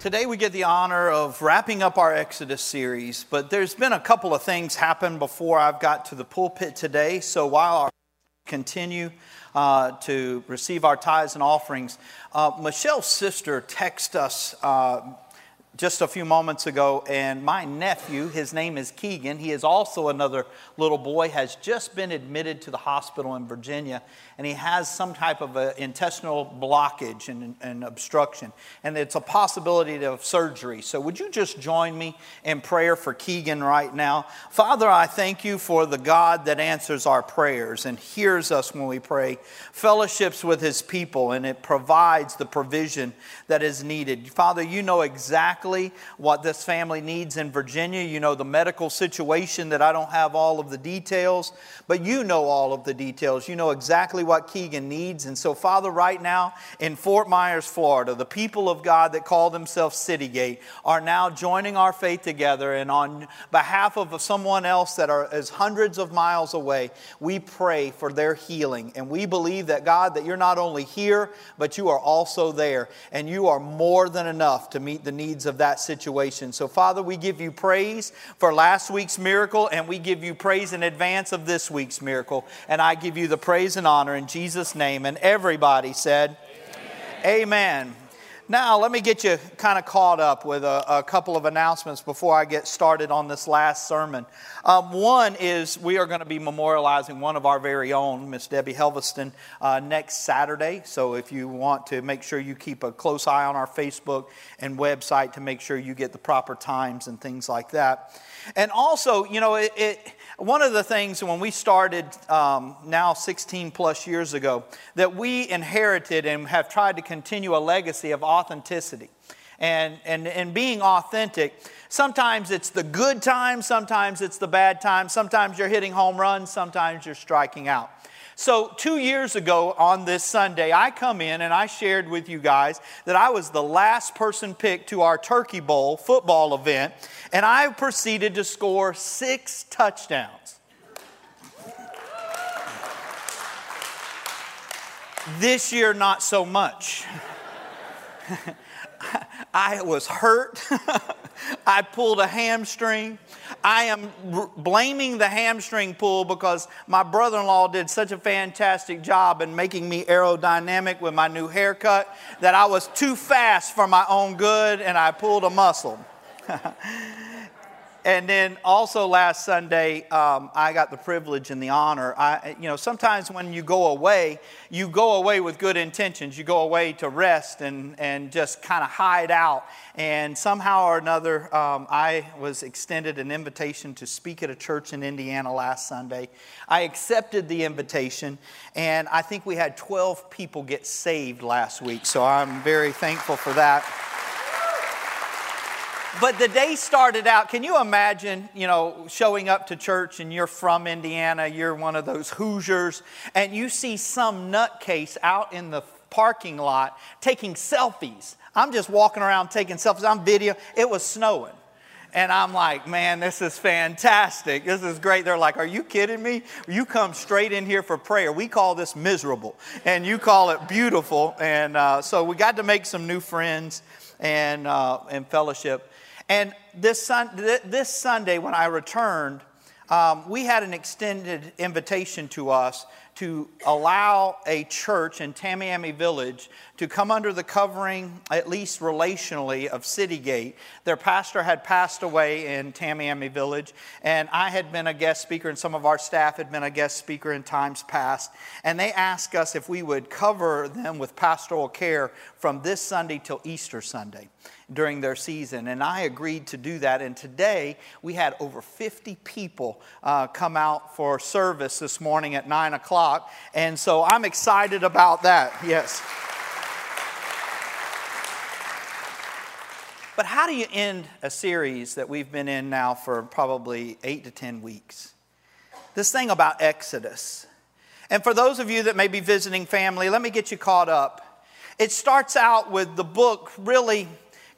Today we get the honor of wrapping up our Exodus series, but there's been a couple of things happen before I've got to the pulpit today. So while our continue uh, to receive our tithes and offerings, uh, Michelle's sister texted us uh, just a few moments ago, and my nephew, his name is Keegan, he is also another little boy, has just been admitted to the hospital in Virginia, and he has some type of intestinal blockage and, and, obstruction, and it's a possibility of surgery. So, would you just join me in prayer for Keegan right now? Father, I thank you for the God that answers our prayers and hears us when we pray, fellowships with his people, and it provides the provision that is needed. Father, you know exactly exactly what this family needs in Virginia. You know the medical situation that I don't have all of the details, but you know all of the details. You know exactly what Keegan needs. And so, Father, right now in Fort Myers, Florida, the people of God that call themselves Citygate are now joining our faith together. And on behalf of someone else that are, is hundreds of miles away, we pray for their healing. And we believe that, God, that you're not only here, but you are also there. And you are more than enough to meet the needs of that situation. So, Father, we give you praise for last week's miracle, and we give you praise in advance of this week's miracle. And I give you the praise and honor in Jesus' name. And everybody said, Amen. Amen. Now, let me get you kind of caught up with a, a, couple of announcements before I get started on this last sermon. Um, one is we are going to be memorializing one of our very own, Miss Debbie Helveston, uh, next Saturday. So, if you want to make sure you keep a close eye on our Facebook and website to make sure you get the proper times and things like that. And also, you know, it, it one of the things when we started um, now 16 plus years ago that we inherited and have tried to continue a legacy of authenticity. And, and, and being authentic, sometimes it's the good times, sometimes it's the bad times, sometimes you're hitting home runs, sometimes you're striking out. So, two years ago on this Sunday, I come in and I shared with you guys that I was the last person picked to our Turkey Bowl football event, and I proceeded to score six touchdowns. This year, not so much. I was hurt. I pulled a hamstring. I am r- blaming the hamstring pull because my brother in law did such a fantastic job in making me aerodynamic with my new haircut that I was too fast for my own good and I pulled a muscle. and then also last Sunday, um, I got the privilege and the honor. I, you know, sometimes when you go away, you go away with good intentions. You go away to rest and, and just kind of hide out. And somehow or another, um, I was extended an invitation to speak at a church in Indiana last Sunday. I accepted the invitation, and I think we had 12 people get saved last week. So I'm very thankful for that but the day started out. Can you imagine, you know, showing up to church and you're from Indiana, you're one of those Hoosiers, and you see some nutcase out in the parking lot taking selfies. I'm just walking around taking selfies. I'm video. It was snowing. And I'm like, man, this is fantastic. This is great. They're like, are you kidding me? You come straight in here for prayer. We call this miserable, and you call it beautiful. And uh, so we got to make some new friends and, uh, and fellowship. And this, sun, this Sunday, when I returned, um, we had an extended invitation to us to allow a church in Tamiami Village to come under the covering, at least relationally, of Citygate. Their pastor had passed away in Tamiami Village, and I had been a guest speaker, and some of our staff had been a guest speaker in times past. And they asked us if we would cover them with pastoral care from this Sunday till Easter Sunday during their season. And I agreed to do that. And today we had over 50 people uh, come out for service this morning at 9 o'clock. And so I'm excited about that. Yes. But how do you end a series that we've been in now for probably eight to 10 weeks? This thing about Exodus. And for those of you that may be visiting family, let me get you caught up. It starts out with the book really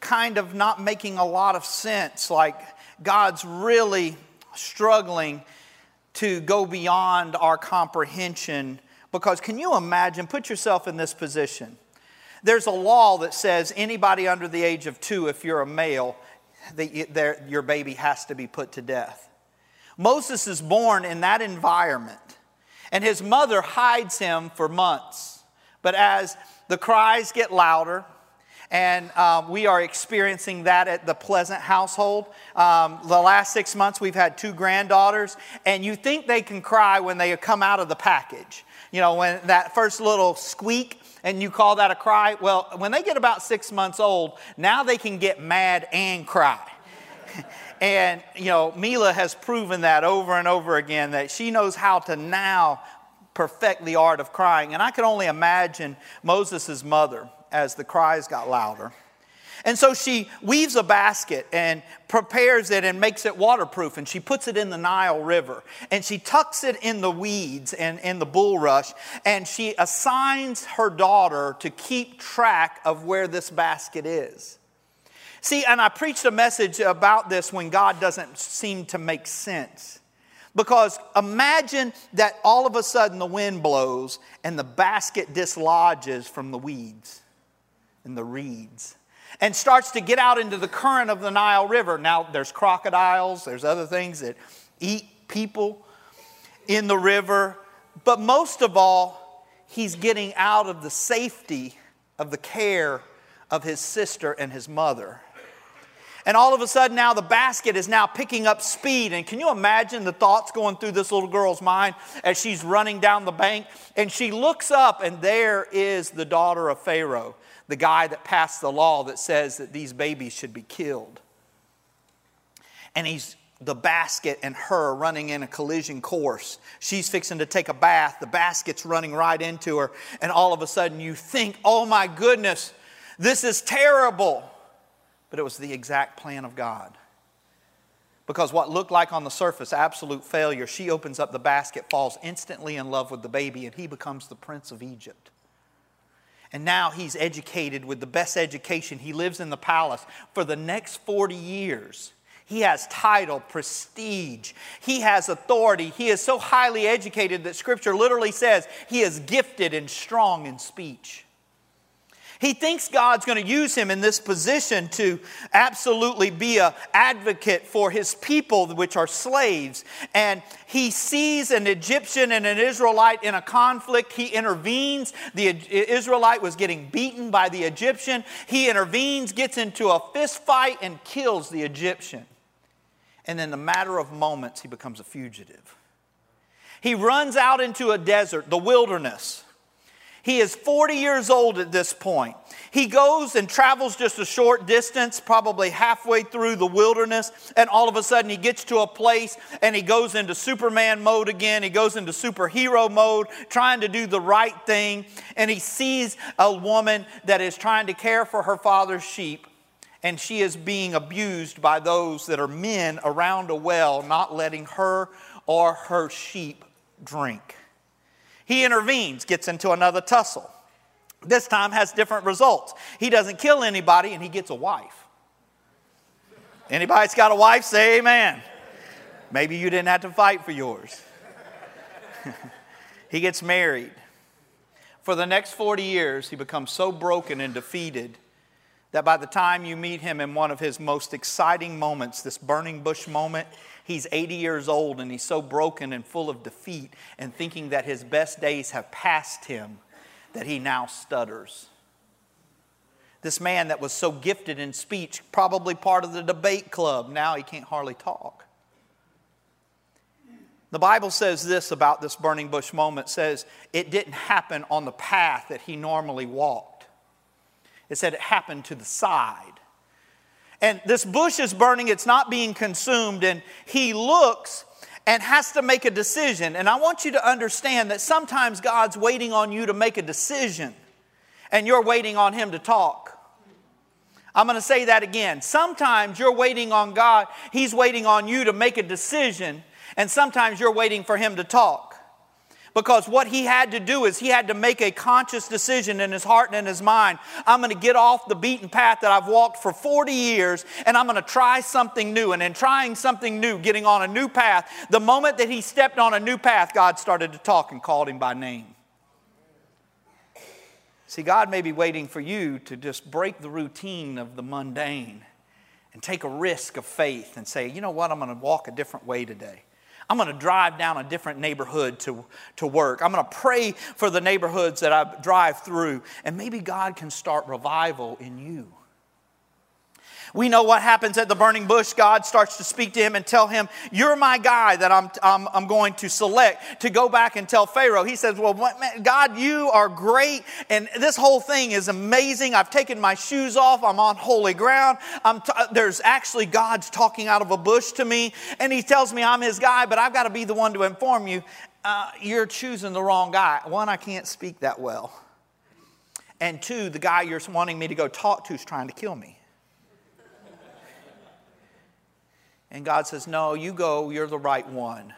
kind of not making a lot of sense, like God's really struggling to go beyond our comprehension. Because can you imagine, put yourself in this position, There's a law that says anybody under the age of two, if you're a male, the, your baby has to be put to death. Moses is born in that environment, and his mother hides him for months. But as the cries get louder, and um, we are experiencing that at the Pleasant household. Um, the last six months, we've had two granddaughters, and you think they can cry when they come out of the package. You know, when that first little squeak, and you call that a cry. Well, when they get about six months old, now they can get mad and cry. and, you know, Mila has proven that over and over again that she knows how to now perfect the art of crying. And I can only imagine Moses' mother as the cries got louder. And so she weaves a basket and prepares it and makes it waterproof. And she puts it in the Nile River. And she tucks it in the weeds and in the bulrush. And she assigns her daughter to keep track of where this basket is. See, and I preached a message about this when God doesn't seem to make sense. Because imagine that all of a sudden the wind blows and the basket dislodges from the weeds and the reeds and starts to get out into the current of the Nile River. Now, there's crocodiles, there's other things that eat people in the river, but most of all, he's getting out of the safety of the care of his sister and his mother. And all of a sudden, now the basket is now picking up speed. And can you imagine the thoughts going through this little girl's mind as she's running down the bank? And she looks up, and there is the daughter of Pharaoh the guy that passed the law that says that these babies should be killed. And he's the basket and her running in a collision course. She's fixing to take a bath. The basket's running right into her. And all of a sudden you think, oh my goodness, this is terrible. But it was the exact plan of God. Because what looked like on the surface absolute failure, she opens up the basket, falls instantly in love with the baby, and he becomes the prince of Egypt. And now he's educated with the best education. He lives in the palace for the next 40 years. He has title, prestige. He has authority. He is so highly educated that scripture literally says he is gifted and strong in speech. He thinks God's going to use him in this position to absolutely be an advocate for his people, which are slaves. And he sees an Egyptian and an Israelite in a conflict. He intervenes. The Israelite was getting beaten by the Egyptian. He intervenes, gets into a fist fight, and kills the Egyptian. And in a matter of moments, he becomes a fugitive. He runs out into a desert, the wilderness. He is 40 years old at this point. He goes and travels just a short distance, probably halfway through the wilderness, and all of a sudden he gets to a place and he goes into Superman mode again. He goes into superhero mode, trying to do the right thing, and he sees a woman that is trying to care for her father's sheep, and she is being abused by those that are men around a well, not letting her or her sheep drink. He intervenes, gets into another tussle. This time has different results. He doesn't kill anybody and he gets a wife. Anybody's got a wife, say amen. Maybe you didn't have to fight for yours. he gets married. For the next 40 years, he becomes so broken and defeated that by the time you meet him in one of his most exciting moments, this burning bush moment, He's 80 years old and he's so broken and full of defeat and thinking that his best days have passed him that he now stutters. This man that was so gifted in speech, probably part of the debate club, now he can't hardly talk. The Bible says this about this burning bush moment says it didn't happen on the path that he normally walked. It said it happened to the side. And this bush is burning, it's not being consumed. And he looks and has to make a decision. And I want you to understand that sometimes God's waiting on you to make a decision, and you're waiting on Him to talk. I'm going to say that again. Sometimes you're waiting on God, He's waiting on you to make a decision, and sometimes you're waiting for Him to talk. Because what he had to do is he had to make a conscious decision in his heart and in his mind. I'm going to get off the beaten path that I've walked for 40 years and I'm going to try something new. And in trying something new, getting on a new path, the moment that he stepped on a new path, God started to talk and called him by name. See, God may be waiting for you to just break the routine of the mundane and take a risk of faith and say, you know what, I'm going to walk a different way today. I'm going to drive down a different neighborhood to, to work. I'm going to pray for the neighborhoods that I drive through, and maybe God can start revival in you. We know what happens at the burning bush. God starts to speak to him and tell him, You're my guy that I'm, I'm, I'm going to select to go back and tell Pharaoh. He says, Well, God, you are great, and this whole thing is amazing. I've taken my shoes off, I'm on holy ground. T- there's actually God's talking out of a bush to me, and he tells me I'm his guy, but I've got to be the one to inform you. Uh, you're choosing the wrong guy. One, I can't speak that well. And two, the guy you're wanting me to go talk to is trying to kill me. And God says, No, you go, you're the right one.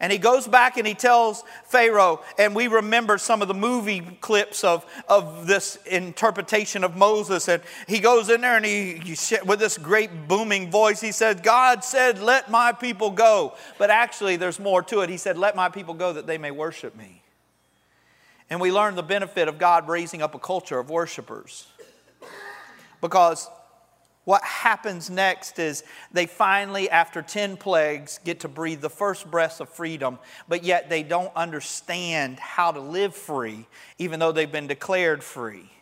And he goes back and he tells Pharaoh, and we remember some of the movie clips of, of this interpretation of Moses. And he goes in there and he, he, with this great booming voice, he said, God said, Let my people go. But actually, there's more to it. He said, Let my people go that they may worship me. And we learn the benefit of God raising up a culture of worshipers. Because what happens next is they finally, after 10 plagues, get to breathe the first breaths of freedom, but yet they don't understand how to live free, even though they've been declared free.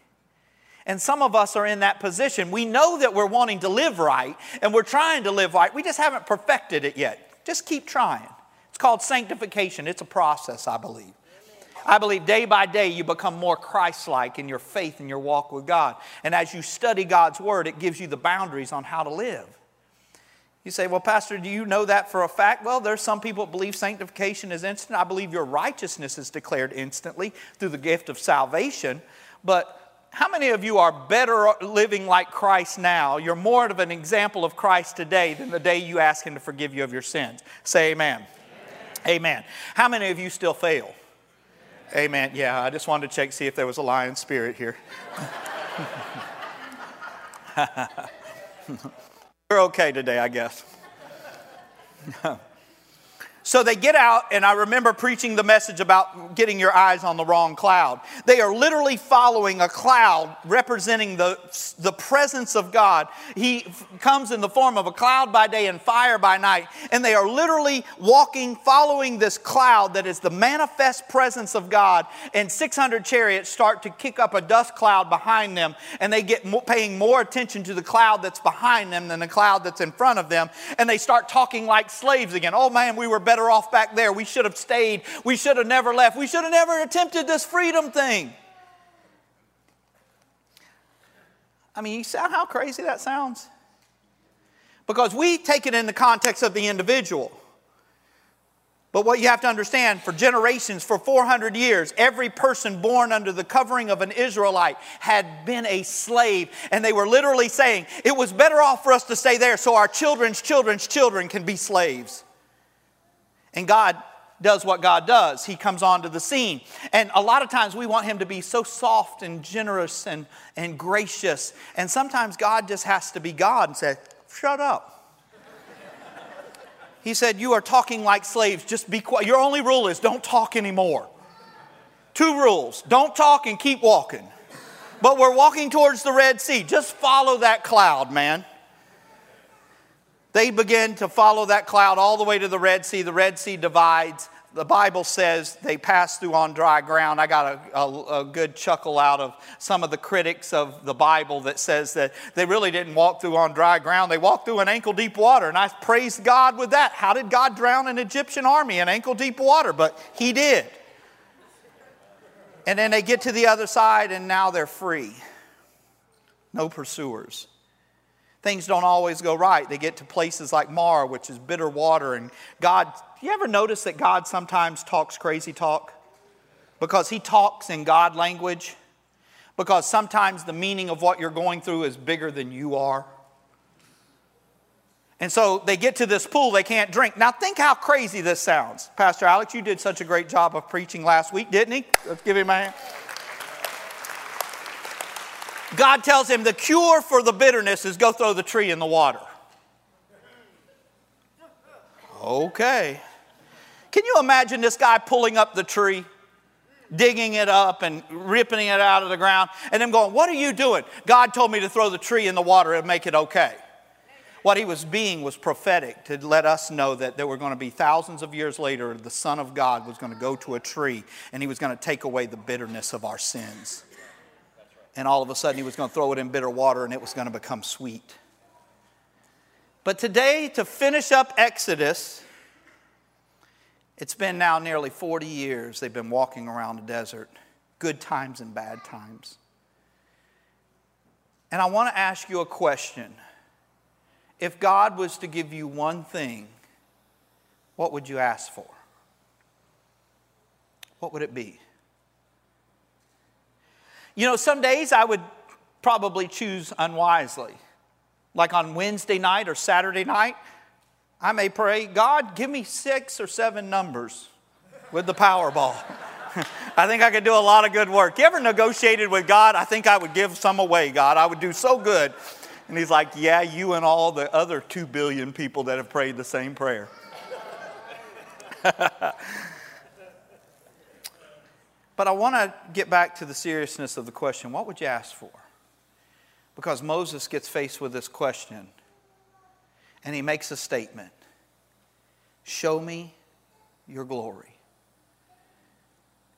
And some of us are in that position. We know that we're wanting to live right and we're trying to live right. We just haven't perfected it yet. Just keep trying. It's called sanctification, it's a process, I believe. I believe day by day you become more Christ like in your faith and your walk with God. And as you study God's Word, it gives you the boundaries on how to live. You say, Well, Pastor, do you know that for a fact? Well, there's some people that believe sanctification is instant. I believe your righteousness is declared instantly through the gift of salvation. But how many of you are better living like Christ now? You're more of an example of Christ today than the day you ask Him to forgive you of your sins. Say amen. Amen. amen. How many of you still fail? Amen. Yeah, I just wanted to check, see if there was a lion spirit here. We're okay today, I guess. So they get out, and I remember preaching the message about getting your eyes on the wrong cloud. They are literally following a cloud representing the, the presence of God. He f- comes in the form of a cloud by day and fire by night, and they are literally walking, following this cloud that is the manifest presence of God. And 600 chariots start to kick up a dust cloud behind them, and they get mo- paying more attention to the cloud that's behind them than the cloud that's in front of them, and they start talking like slaves again. Oh man, we were better better off back there. We should have stayed. We should have never left. We should have never attempted this freedom thing. I mean, you see how crazy that sounds? Because we take it in the context of the individual. But what you have to understand for generations, for 400 years, every person born under the covering of an Israelite had been a slave. And they were literally saying, it was better off for us to stay there so our children's children's children can be slaves. And God does what God does. He comes onto the scene. And a lot of times we want Him to be so soft and generous and, and gracious. And sometimes God just has to be God and say, Shut up. he said, You are talking like slaves. Just be quiet. Your only rule is don't talk anymore. Two rules don't talk and keep walking. But we're walking towards the Red Sea. Just follow that cloud, man. They begin to follow that cloud all the way to the Red Sea. The Red Sea divides. The Bible says they pass through on dry ground. I got a, a, a, good chuckle out of some of the critics of the Bible that says that they really didn't walk through on dry ground. They walked through an ankle deep water. And I praise God with that. How did God drown an Egyptian army in ankle deep water? But He did. And then they get to the other side and now they're free. No pursuers things don't always go right. They get to places like Marah, which is bitter water. And God, you ever notice that God sometimes talks crazy talk? Because He talks in God language. Because sometimes the meaning of what you're going through is bigger than you are. And so they get to this pool, they can't drink. Now, think how crazy this sounds. Pastor Alex, you did such a great job of preaching last week, didn't he? Let's give him a hand. God tells him the cure for the bitterness is go throw the tree in the water. Okay. Can you imagine this guy pulling up the tree? digging it up and ripping it out of the ground, and them going, What are you doing? God told me to throw the tree in the water and make it okay. What he was being was prophetic to let us know that there were going to be thousands of years later, the Son of God was going to go to a tree and he was going to take away the bitterness of our sins. And all of a sudden, he was going to throw it in bitter water and it was going to become sweet. But today, to finish up Exodus, it's been now nearly 40 years they've been walking around the desert, good times and bad times. And I want to ask you a question. If God was to give you one thing, what would you ask for? What would it be? You know, some days I would probably choose unwisely. Like on Wednesday night or Saturday night, I may pray, God, give me six or seven numbers with the Powerball. I think I could do a lot of good work. You ever negotiated with God? I think I would give some away, God. I would do so good. And he's like, Yeah, you and all the other two billion people that have prayed the same prayer. but I want to get back to the seriousness of the question what would you ask for? Because Moses gets faced with this question and he makes a statement Show me your glory.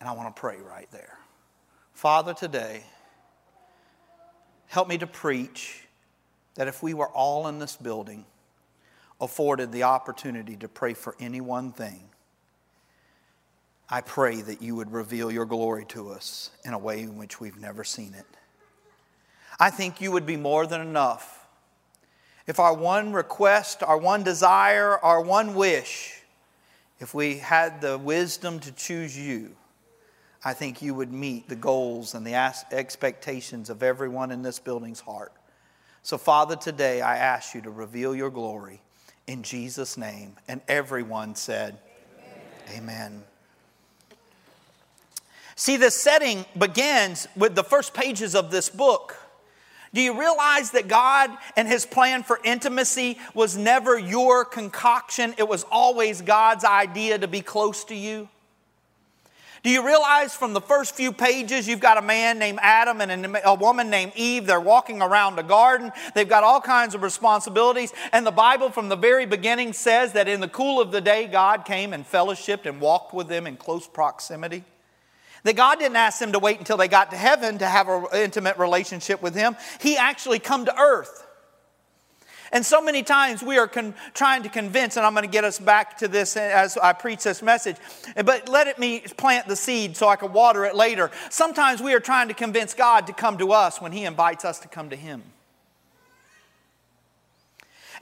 And I want to pray right there. Father, today, help me to preach that if we were all in this building, afforded the opportunity to pray for any one thing, I pray that you would reveal your glory to us in a way in which we've never seen it. I think you would be more than enough if our one request, our one desire, our one wish, if we had the wisdom to choose you, I think you would meet the goals and the expectations of everyone in this building's heart. So, Father, today I ask you to reveal your glory in Jesus' name. And everyone said, Amen. Amen. See, the setting begins with the first pages of this book. Do you realize that God and His plan for intimacy was never your concoction? It was always God's idea to be close to you? Do you realize from the first few pages you've got a man named Adam and a woman named Eve? They're walking around a garden. They've got all kinds of responsibilities. And the Bible from the very beginning says that in the cool of the day, God came and fellowshipped and walked with them in close proximity. That God didn't ask them to wait until they got to heaven to have an intimate relationship with Him. He actually come to earth. And so many times we are con- trying to convince, and I'm going to get us back to this as I preach this message, but let it me plant the seed so I can water it later. Sometimes we are trying to convince God to come to us when He invites us to come to Him.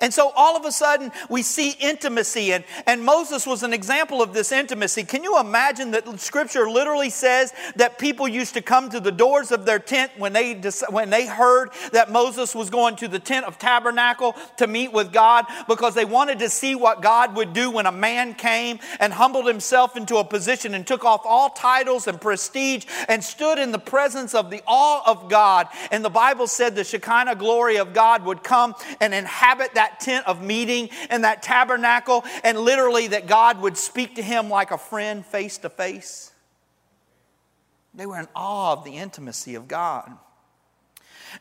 And so all of a sudden we see intimacy, and, and Moses was an example of this intimacy. Can you imagine that scripture literally says that people used to come to the doors of their tent when they, when they heard that Moses was going to the tent of tabernacle to meet with God because they wanted to see what God would do when a man came and humbled himself into a position and took off all titles and prestige and stood in the presence of the awe of God. And the Bible said the Shekinah glory of God would come and inhabit that that tent of meeting and that tabernacle, and literally that God would speak to him like a friend face to face. They were in awe of the intimacy of God.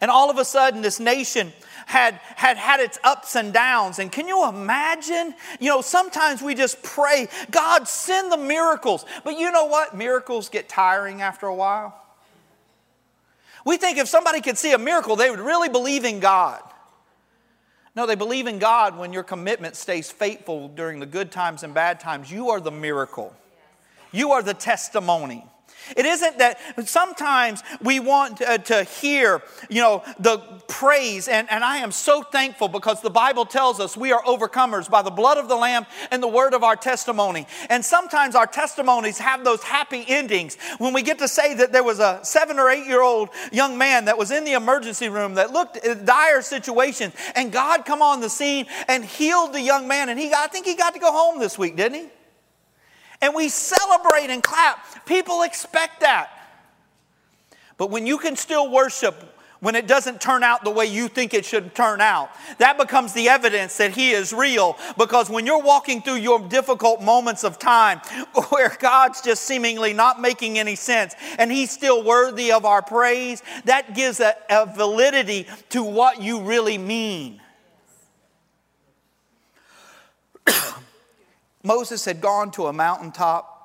And all of a sudden, this nation had, had had its ups and downs. And can you imagine? You know, sometimes we just pray, God, send the miracles. But you know what? Miracles get tiring after a while. We think if somebody could see a miracle, they would really believe in God. No, they believe in God when your commitment stays faithful during the good times and bad times. You are the miracle, you are the testimony. It isn't that sometimes we want to, uh, to hear, you know, the praise, and, and I am so thankful because the Bible tells us we are overcomers by the blood of the Lamb and the word of our testimony. And sometimes our testimonies have those happy endings when we get to say that there was a seven or eight year old young man that was in the emergency room that looked at dire situation, and God come on the scene and healed the young man, and he I think he got to go home this week, didn't he? And we celebrate and clap. People expect that. But when you can still worship when it doesn't turn out the way you think it should turn out. That becomes the evidence that He is real because when you're walking through your difficult moments of time where God's just seemingly not making any sense and He's still worthy of our praise, that gives a, a validity to what you really mean. Moses had gone to a mountaintop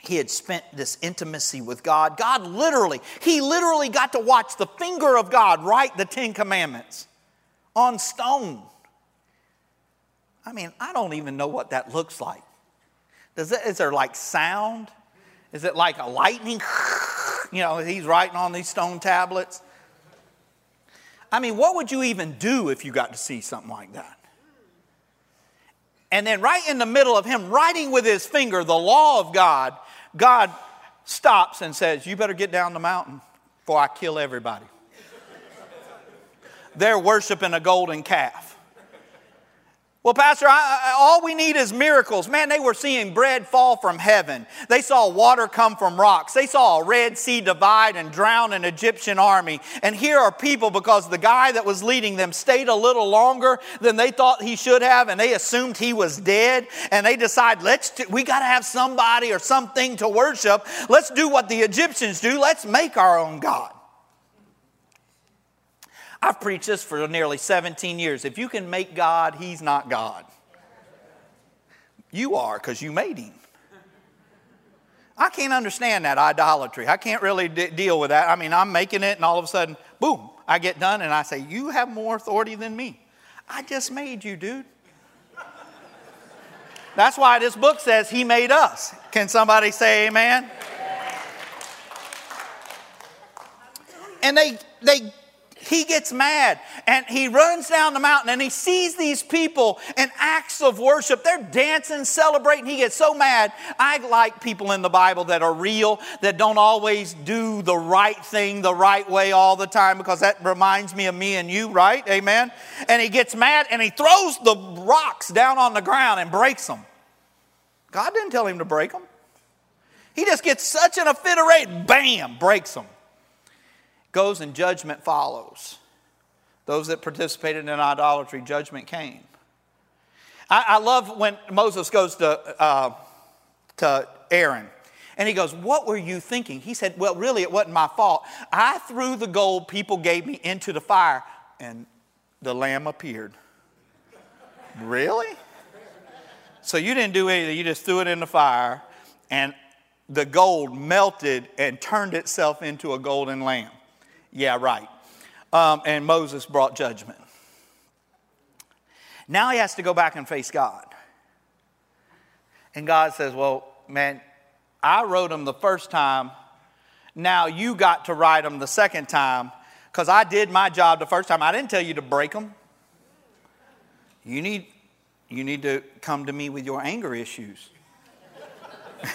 he had spent this intimacy with God. God literally, he literally got to watch the finger of God write the Ten Commandments on stone. I mean, I don't even know what that looks like. Does it, is there like sound? Is it like a lightning? You know, he's writing on these stone tablets. I mean, what would you even do if you got to see something like that? And then, right in the middle of him writing with his finger the law of God, God stops and says, You better get down the mountain before I kill everybody. They're worshiping a golden calf. Well, Pastor, I, I, all we need is miracles. Man, they were seeing bread fall from heaven. They saw water come from rocks. They saw a Red Sea divide and drown an Egyptian army. And here are people because the guy that was leading them stayed a little longer than they thought he should have, and they assumed he was dead. And they decide, let's we got to have somebody or something to worship. Let's do what the Egyptians do. Let's make our own God. I've preached this for nearly 17 years. If you can make God, He's not God. You are because you made Him. I can't understand that idolatry. I can't really d- deal with that. I mean, I'm making it, and all of a sudden, boom, I get done, and I say, You have more authority than me. I just made you, dude. That's why this book says He made us. Can somebody say amen? And they, they he gets mad and he runs down the mountain and he sees these people in acts of worship. They're dancing, celebrating. He gets so mad. I like people in the Bible that are real, that don't always do the right thing the right way all the time because that reminds me of me and you, right? Amen. And he gets mad and he throws the rocks down on the ground and breaks them. God didn't tell him to break them. He just gets such in a fit of rage, bam, breaks them goes and judgment follows. Those that participated in idolatry, judgment came. I, I love when Moses goes to, uh, to Aaron and he goes, What were you thinking? He said, Well, really, it wasn't my fault. I threw the gold people gave me into the fire, and the lamb appeared. really? So you didn't do anything, you just threw it in the fire, and the gold melted and turned itself into a golden lamb. Yeah, right. Um, and Moses brought judgment. Now he has to go back and face God. And God says, Well, man, I wrote them the first time. Now you got to write them the second time because I did my job the first time. I didn't tell you to break them. You need, you need to come to me with your anger issues.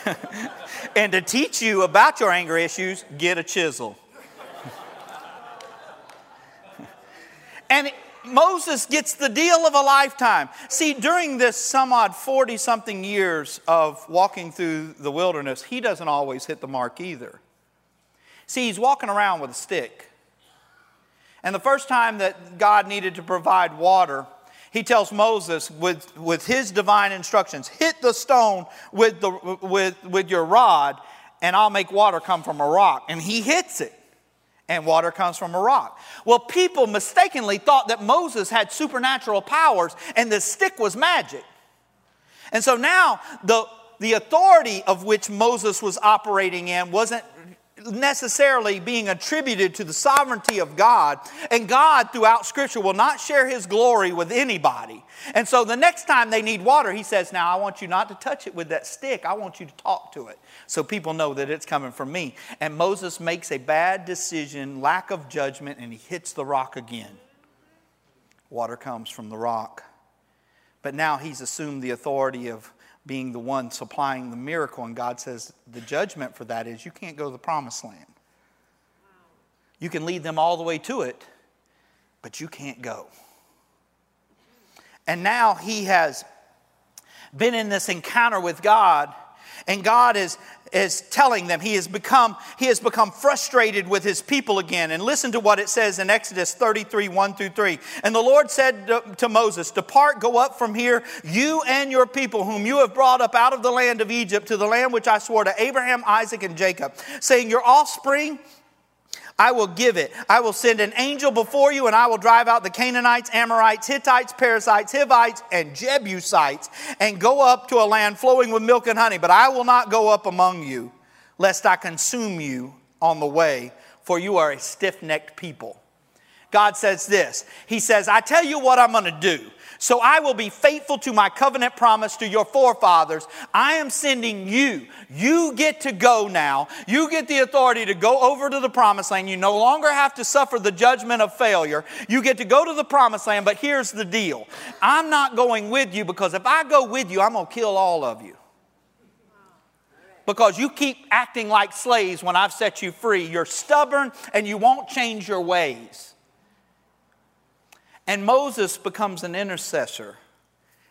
and to teach you about your anger issues, get a chisel. And Moses gets the deal of a lifetime. See, during this some odd 40 something years of walking through the wilderness, he doesn't always hit the mark either. See, he's walking around with a stick. And the first time that God needed to provide water, he tells Moses with, with his divine instructions hit the stone with, the, with, with your rod, and I'll make water come from a rock. And he hits it and water comes from a rock. Well, people mistakenly thought that Moses had supernatural powers and the stick was magic. And so now the, the authority of which Moses was operating in wasn't necessarily being attributed to the sovereignty of God. And God, throughout Scripture, will not share His glory with anybody. And so the next time they need water, He says, Now I want you not to touch it with that stick, I want you to talk to it so people know that it's coming from me. And Moses makes a bad decision, lack of judgment, and he hits the rock again. Water comes from the rock. But now he's assumed the authority of being the one supplying the miracle. And God says the judgment for that is you can't go to the promised land. You can lead them all the way to it, but you can't go. And now he has been in this encounter with God, and God is, is telling them. He has become he has become frustrated with his people again. And listen to what it says in exodus 33 1 through 3 and the lord said to, moses depart go up from here you and your people whom you have brought up out of the land of egypt to the land which i swore to abraham isaac and jacob saying your offspring I will give it. I will send an angel before you, and I will drive out the Canaanites, Amorites, Hittites, Perizzites, Hivites, and Jebusites, and go up to a land flowing with milk and honey. But I will not go up among you, lest I consume you on the way, for you are a stiff necked people. God says this He says, I tell you what I'm going to do. So I will be faithful to my covenant promise to your forefathers. I am sending you. You get to go now. You get the authority to go over to the promised land. You no longer have to suffer the judgment of failure. You get to go to the promised land, but here's the deal I'm not going with you because if I go with you, I'm going to kill all of you because you keep acting like slaves when I've set you free. You're stubborn and you won't change your ways. And Moses becomes an intercessor.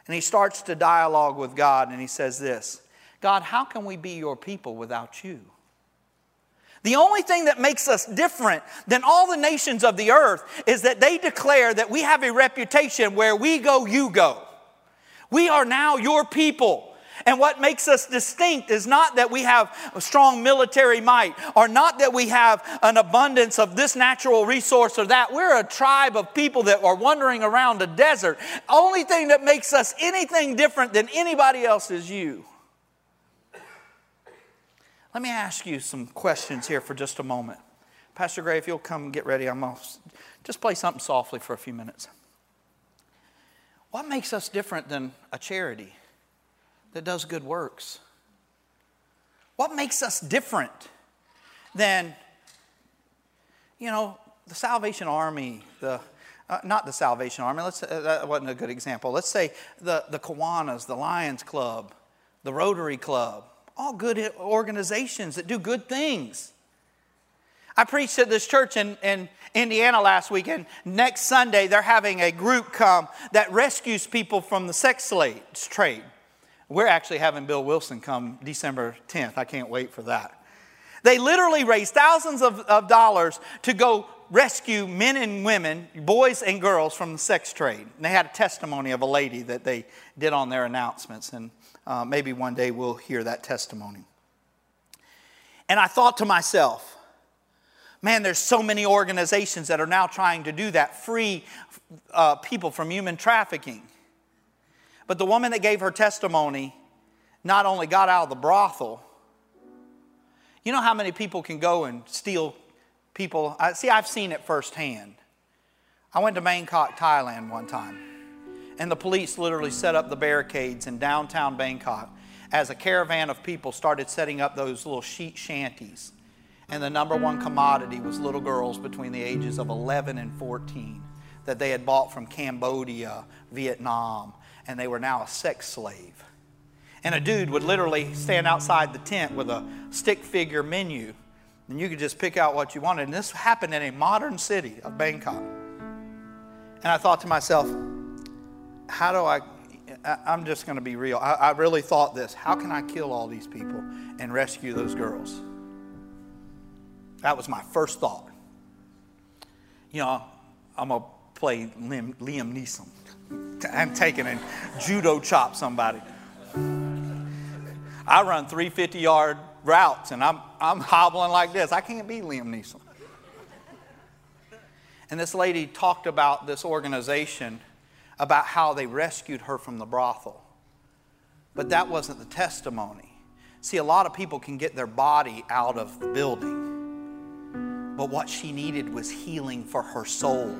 And he starts to dialogue with God and he says this God, how can we be your people without you? The only thing that makes us different than all the nations of the earth is that they declare that we have a reputation where we go, you go. We are now your people. And what makes us distinct is not that we have a strong military might or not that we have an abundance of this natural resource or that. We're a tribe of people that are wandering around a desert. Only thing that makes us anything different than anybody else is you. Let me ask you some questions here for just a moment. Pastor Gray, if you'll come get ready, I'm going to just play something softly for a few minutes. What makes us different than a charity? That does good works? What makes us different than, you know, the Salvation Army, the uh, not the Salvation Army. Let's uh, that wasn't a good example. Let's say the the Kiwanis, the Lions Club, the Rotary Club, all good organizations that do good things. I preached at this church in, in Indiana last week, and next Sunday they're having a group come that rescues people from the sex slaves trade. We're actually having Bill Wilson come December 10th. I can't wait for that. They literally raised thousands of, of dollars to go rescue men and women, boys and girls from the sex trade. And they had a testimony of a lady that they did on their announcements, and uh, maybe one day we'll hear that testimony. And I thought to myself, man, there's so many organizations that are now trying to do that, free uh, people from human trafficking. But the woman that gave her testimony not only got out of the brothel, you know how many people can go and steal people? See, I've seen it firsthand. I went to Bangkok, Thailand one time, and the police literally set up the barricades in downtown Bangkok as a caravan of people started setting up those little sheet shanties. And the number one commodity was little girls between the ages of 11 and 14 that they had bought from Cambodia, Vietnam, and they were now a sex slave. And a dude would literally stand outside the tent with a stick figure menu, and you could just pick out what you wanted. And this happened in a modern city of Bangkok. And I thought to myself, how do I? I'm just going to be real. I, I really thought this how can I kill all these people and rescue those girls? That was my first thought. You know, I'm going to play Liam, Liam Neeson. I'm taking and judo chop somebody. I run 350 yard routes and I'm, I'm hobbling like this. I can't be Liam Neeson. And this lady talked about this organization, about how they rescued her from the brothel. But that wasn't the testimony. See, a lot of people can get their body out of the building, but what she needed was healing for her soul.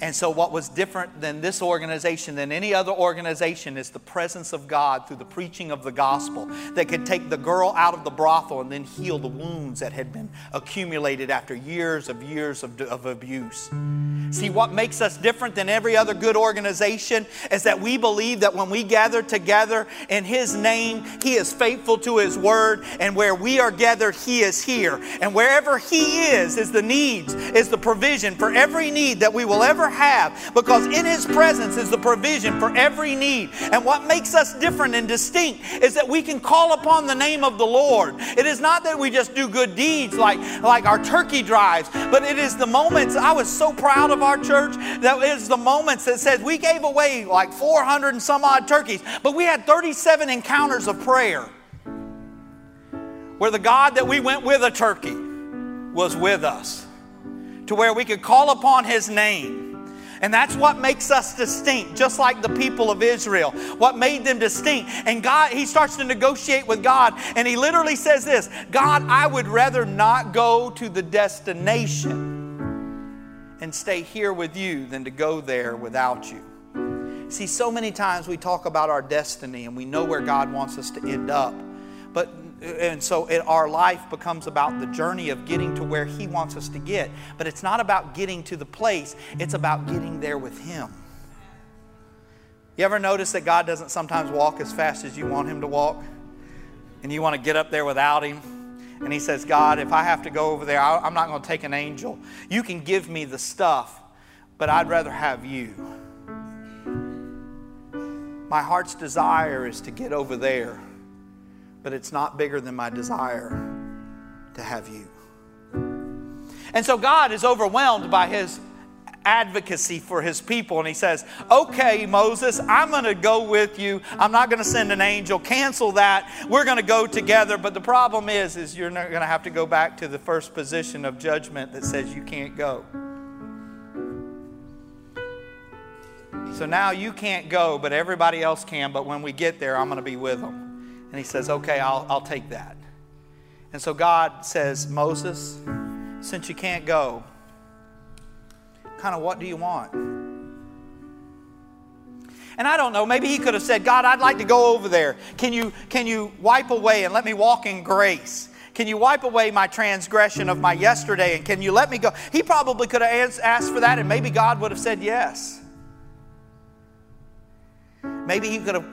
And so, what was different than this organization, than any other organization, is the presence of God through the preaching of the gospel that could take the girl out of the brothel and then heal the wounds that had been accumulated after years of years of, of abuse. See, what makes us different than every other good organization is that we believe that when we gather together in His name, He is faithful to His word, and where we are gathered, He is here. And wherever He is, is the needs, is the provision for every need that we will ever have because in His presence is the provision for every need. And what makes us different and distinct is that we can call upon the name of the Lord. It is not that we just do good deeds like, like our turkey drives, but it is the moments. I was so proud of our church that is the moments that says we gave away like 400 and some odd turkeys, but we had 37 encounters of prayer where the God that we went with a turkey was with us, to where we could call upon His name. And that's what makes us distinct, just like the people of Israel. What made them distinct. And God, he starts to negotiate with God, and he literally says this God, I would rather not go to the destination and stay here with you than to go there without you. See, so many times we talk about our destiny and we know where God wants us to end up. But and so it, our life becomes about the journey of getting to where He wants us to get. But it's not about getting to the place, it's about getting there with Him. You ever notice that God doesn't sometimes walk as fast as you want Him to walk? And you want to get up there without Him? And He says, God, if I have to go over there, I'm not going to take an angel. You can give me the stuff, but I'd rather have you. My heart's desire is to get over there but it's not bigger than my desire to have you. And so God is overwhelmed by his advocacy for his people and he says okay moses i'm going to go with you. I'm not going to send an angel. Cancel that. We're going to go together. But the problem is is you're going to have to go back to the first position of judgment that says you can't go. So now you can't go but everybody else can but when we get there i'm going to be with them and he says, Okay, I'll, I'll take that. And so God says, Moses, since you can't go, kind of what do you want? And I don't know, maybe he could have said, God, I'd like to go over there. Can you, can you wipe away and let me walk in grace? Can you wipe away my transgression of my yesterday? And can you let me go? He probably could have asked for that, and maybe God would have said yes. Maybe he could have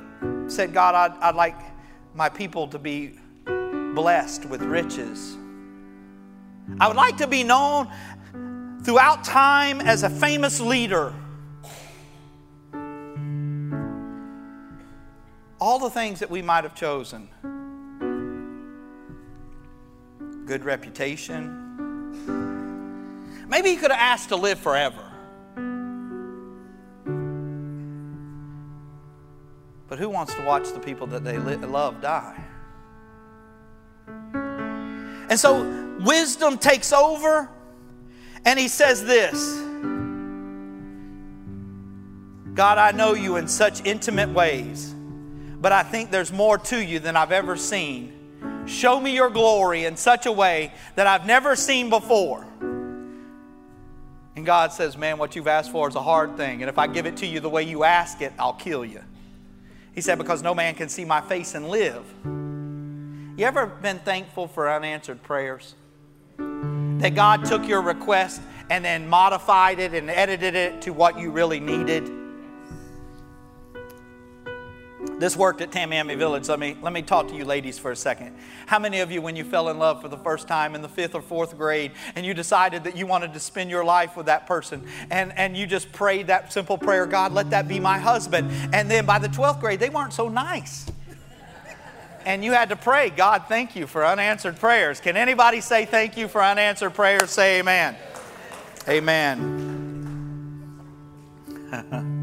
said, God, I'd, I'd like my people to be blessed with riches. I would like to be known throughout time as a famous leader. All the things that we might have chosen good reputation. Maybe you could have asked to live forever. But who wants to watch the people that they love die? And so wisdom takes over, and he says this God, I know you in such intimate ways, but I think there's more to you than I've ever seen. Show me your glory in such a way that I've never seen before. And God says, Man, what you've asked for is a hard thing. And if I give it to you the way you ask it, I'll kill you. He said, Because no man can see my face and live. You ever been thankful for unanswered prayers? That God took your request and then modified it and edited it to what you really needed? This worked at Tamiami Village. Let me, let me talk to you ladies for a second. How many of you, when you fell in love for the first time in the fifth or fourth grade and you decided that you wanted to spend your life with that person and, and you just prayed that simple prayer, God, let that be my husband. And then by the 12th grade, they weren't so nice. And you had to pray, God, thank you for unanswered prayers. Can anybody say thank you for unanswered prayers? Say amen. Amen.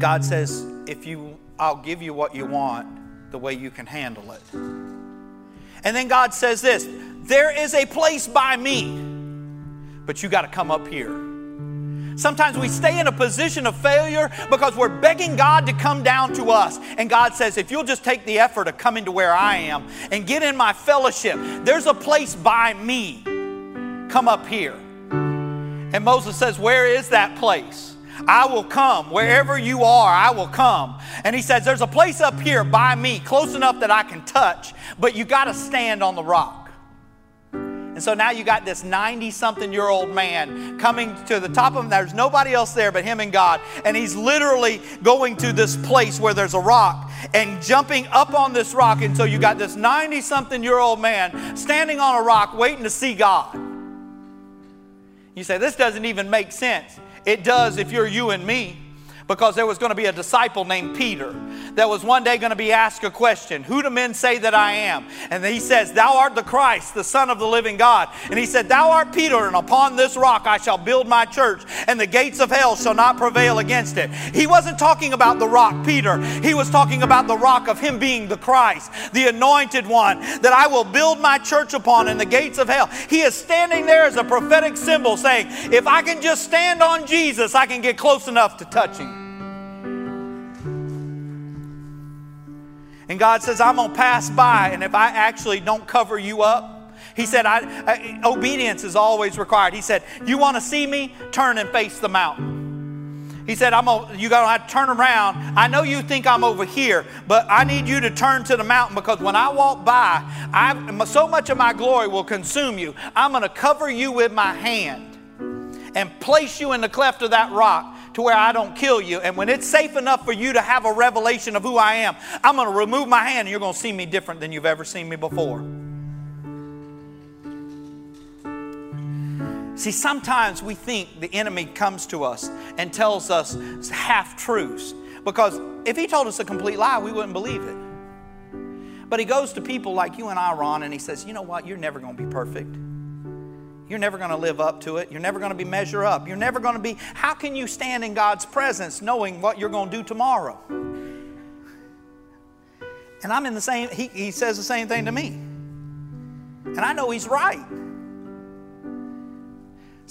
God says, if you, I'll give you what you want the way you can handle it. And then God says this there is a place by me, but you got to come up here. Sometimes we stay in a position of failure because we're begging God to come down to us. And God says, if you'll just take the effort of coming to where I am and get in my fellowship, there's a place by me. Come up here. And Moses says, Where is that place? I will come. Wherever you are, I will come. And he says, There's a place up here by me, close enough that I can touch, but you got to stand on the rock. And so now you got this 90 something year old man coming to the top of him. There's nobody else there but him and God. And he's literally going to this place where there's a rock and jumping up on this rock. And so you got this 90 something year old man standing on a rock waiting to see God. You say, this doesn't even make sense. It does if you're you and me because there was going to be a disciple named Peter that was one day going to be asked a question Who do men say that I am? And he says, Thou art the Christ, the Son of the living God. And he said, Thou art Peter, and upon this rock I shall build my church, and the gates of hell shall not prevail against it. He wasn't talking about the rock, Peter. He was talking about the rock of him being the Christ, the anointed one, that I will build my church upon, and the gates of hell. He is standing there as a prophetic symbol saying, If I can just stand on Jesus, I can get close enough to touch him. And God says, I'm going to pass by, and if I actually don't cover you up, He said, I, I, obedience is always required. He said, You want to see me? Turn and face the mountain. He said, I'm gonna, You're going to have to turn around. I know you think I'm over here, but I need you to turn to the mountain because when I walk by, I, so much of my glory will consume you. I'm to cover you with my hand and place you in the cleft of that rock to where I don't kill you. And when it's safe enough for you to have a revelation of who I am, I'm going to remove my hand and you're going to see me different than you've ever seen me before. See, sometimes we think the enemy comes to us and tells us half truths because if he told us a complete lie, we wouldn't believe it. But he goes to people like you and I, Ron, and he says, You know what? You're never going to be perfect. You're never going to live up to it. You're never going to be measure up. You're never going to be. How can you stand in God's presence knowing what you're going to do tomorrow? And I'm in the same, he, he says the same thing to me. And I know he's right.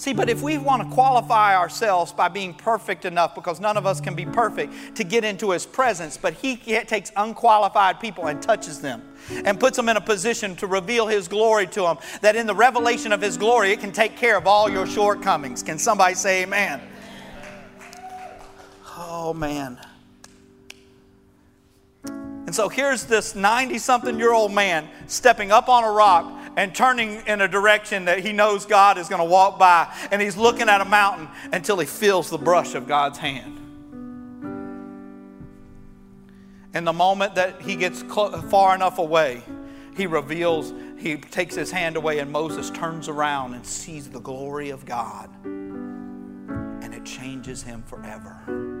See, but if we want to qualify ourselves by being perfect enough, because none of us can be perfect, to get into His presence, but He takes unqualified people and touches them and puts them in a position to reveal His glory to them, that in the revelation of His glory, it can take care of all your shortcomings. Can somebody say amen? Oh, man. And so here's this 90 something year old man stepping up on a rock and turning in a direction that he knows God is going to walk by. And he's looking at a mountain until he feels the brush of God's hand. And the moment that he gets far enough away, he reveals, he takes his hand away, and Moses turns around and sees the glory of God. And it changes him forever.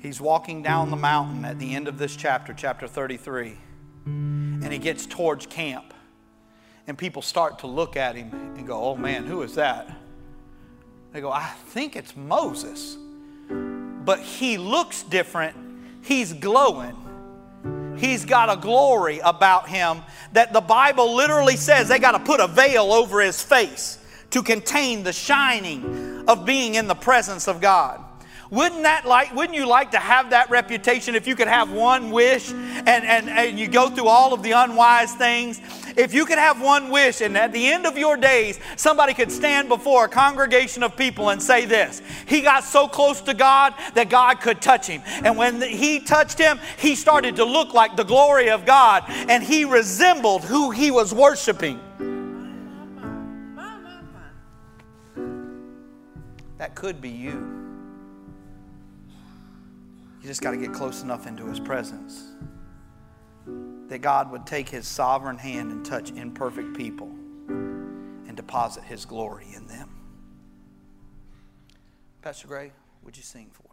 He's walking down the mountain at the end of this chapter, chapter 33, and he gets towards camp. And people start to look at him and go, Oh man, who is that? They go, I think it's Moses. But he looks different, he's glowing. He's got a glory about him that the Bible literally says they got to put a veil over his face to contain the shining of being in the presence of God. Wouldn't that like wouldn't you like to have that reputation if you could have one wish and, and, and you go through all of the unwise things? If you could have one wish and at the end of your days, somebody could stand before a congregation of people and say this He got so close to God that God could touch him. And when he touched him, he started to look like the glory of God and he resembled who he was worshiping. That could be you. Just got to get close enough into His presence that God would take His sovereign hand and touch imperfect people and deposit His glory in them. Pastor Gray, would you sing for us?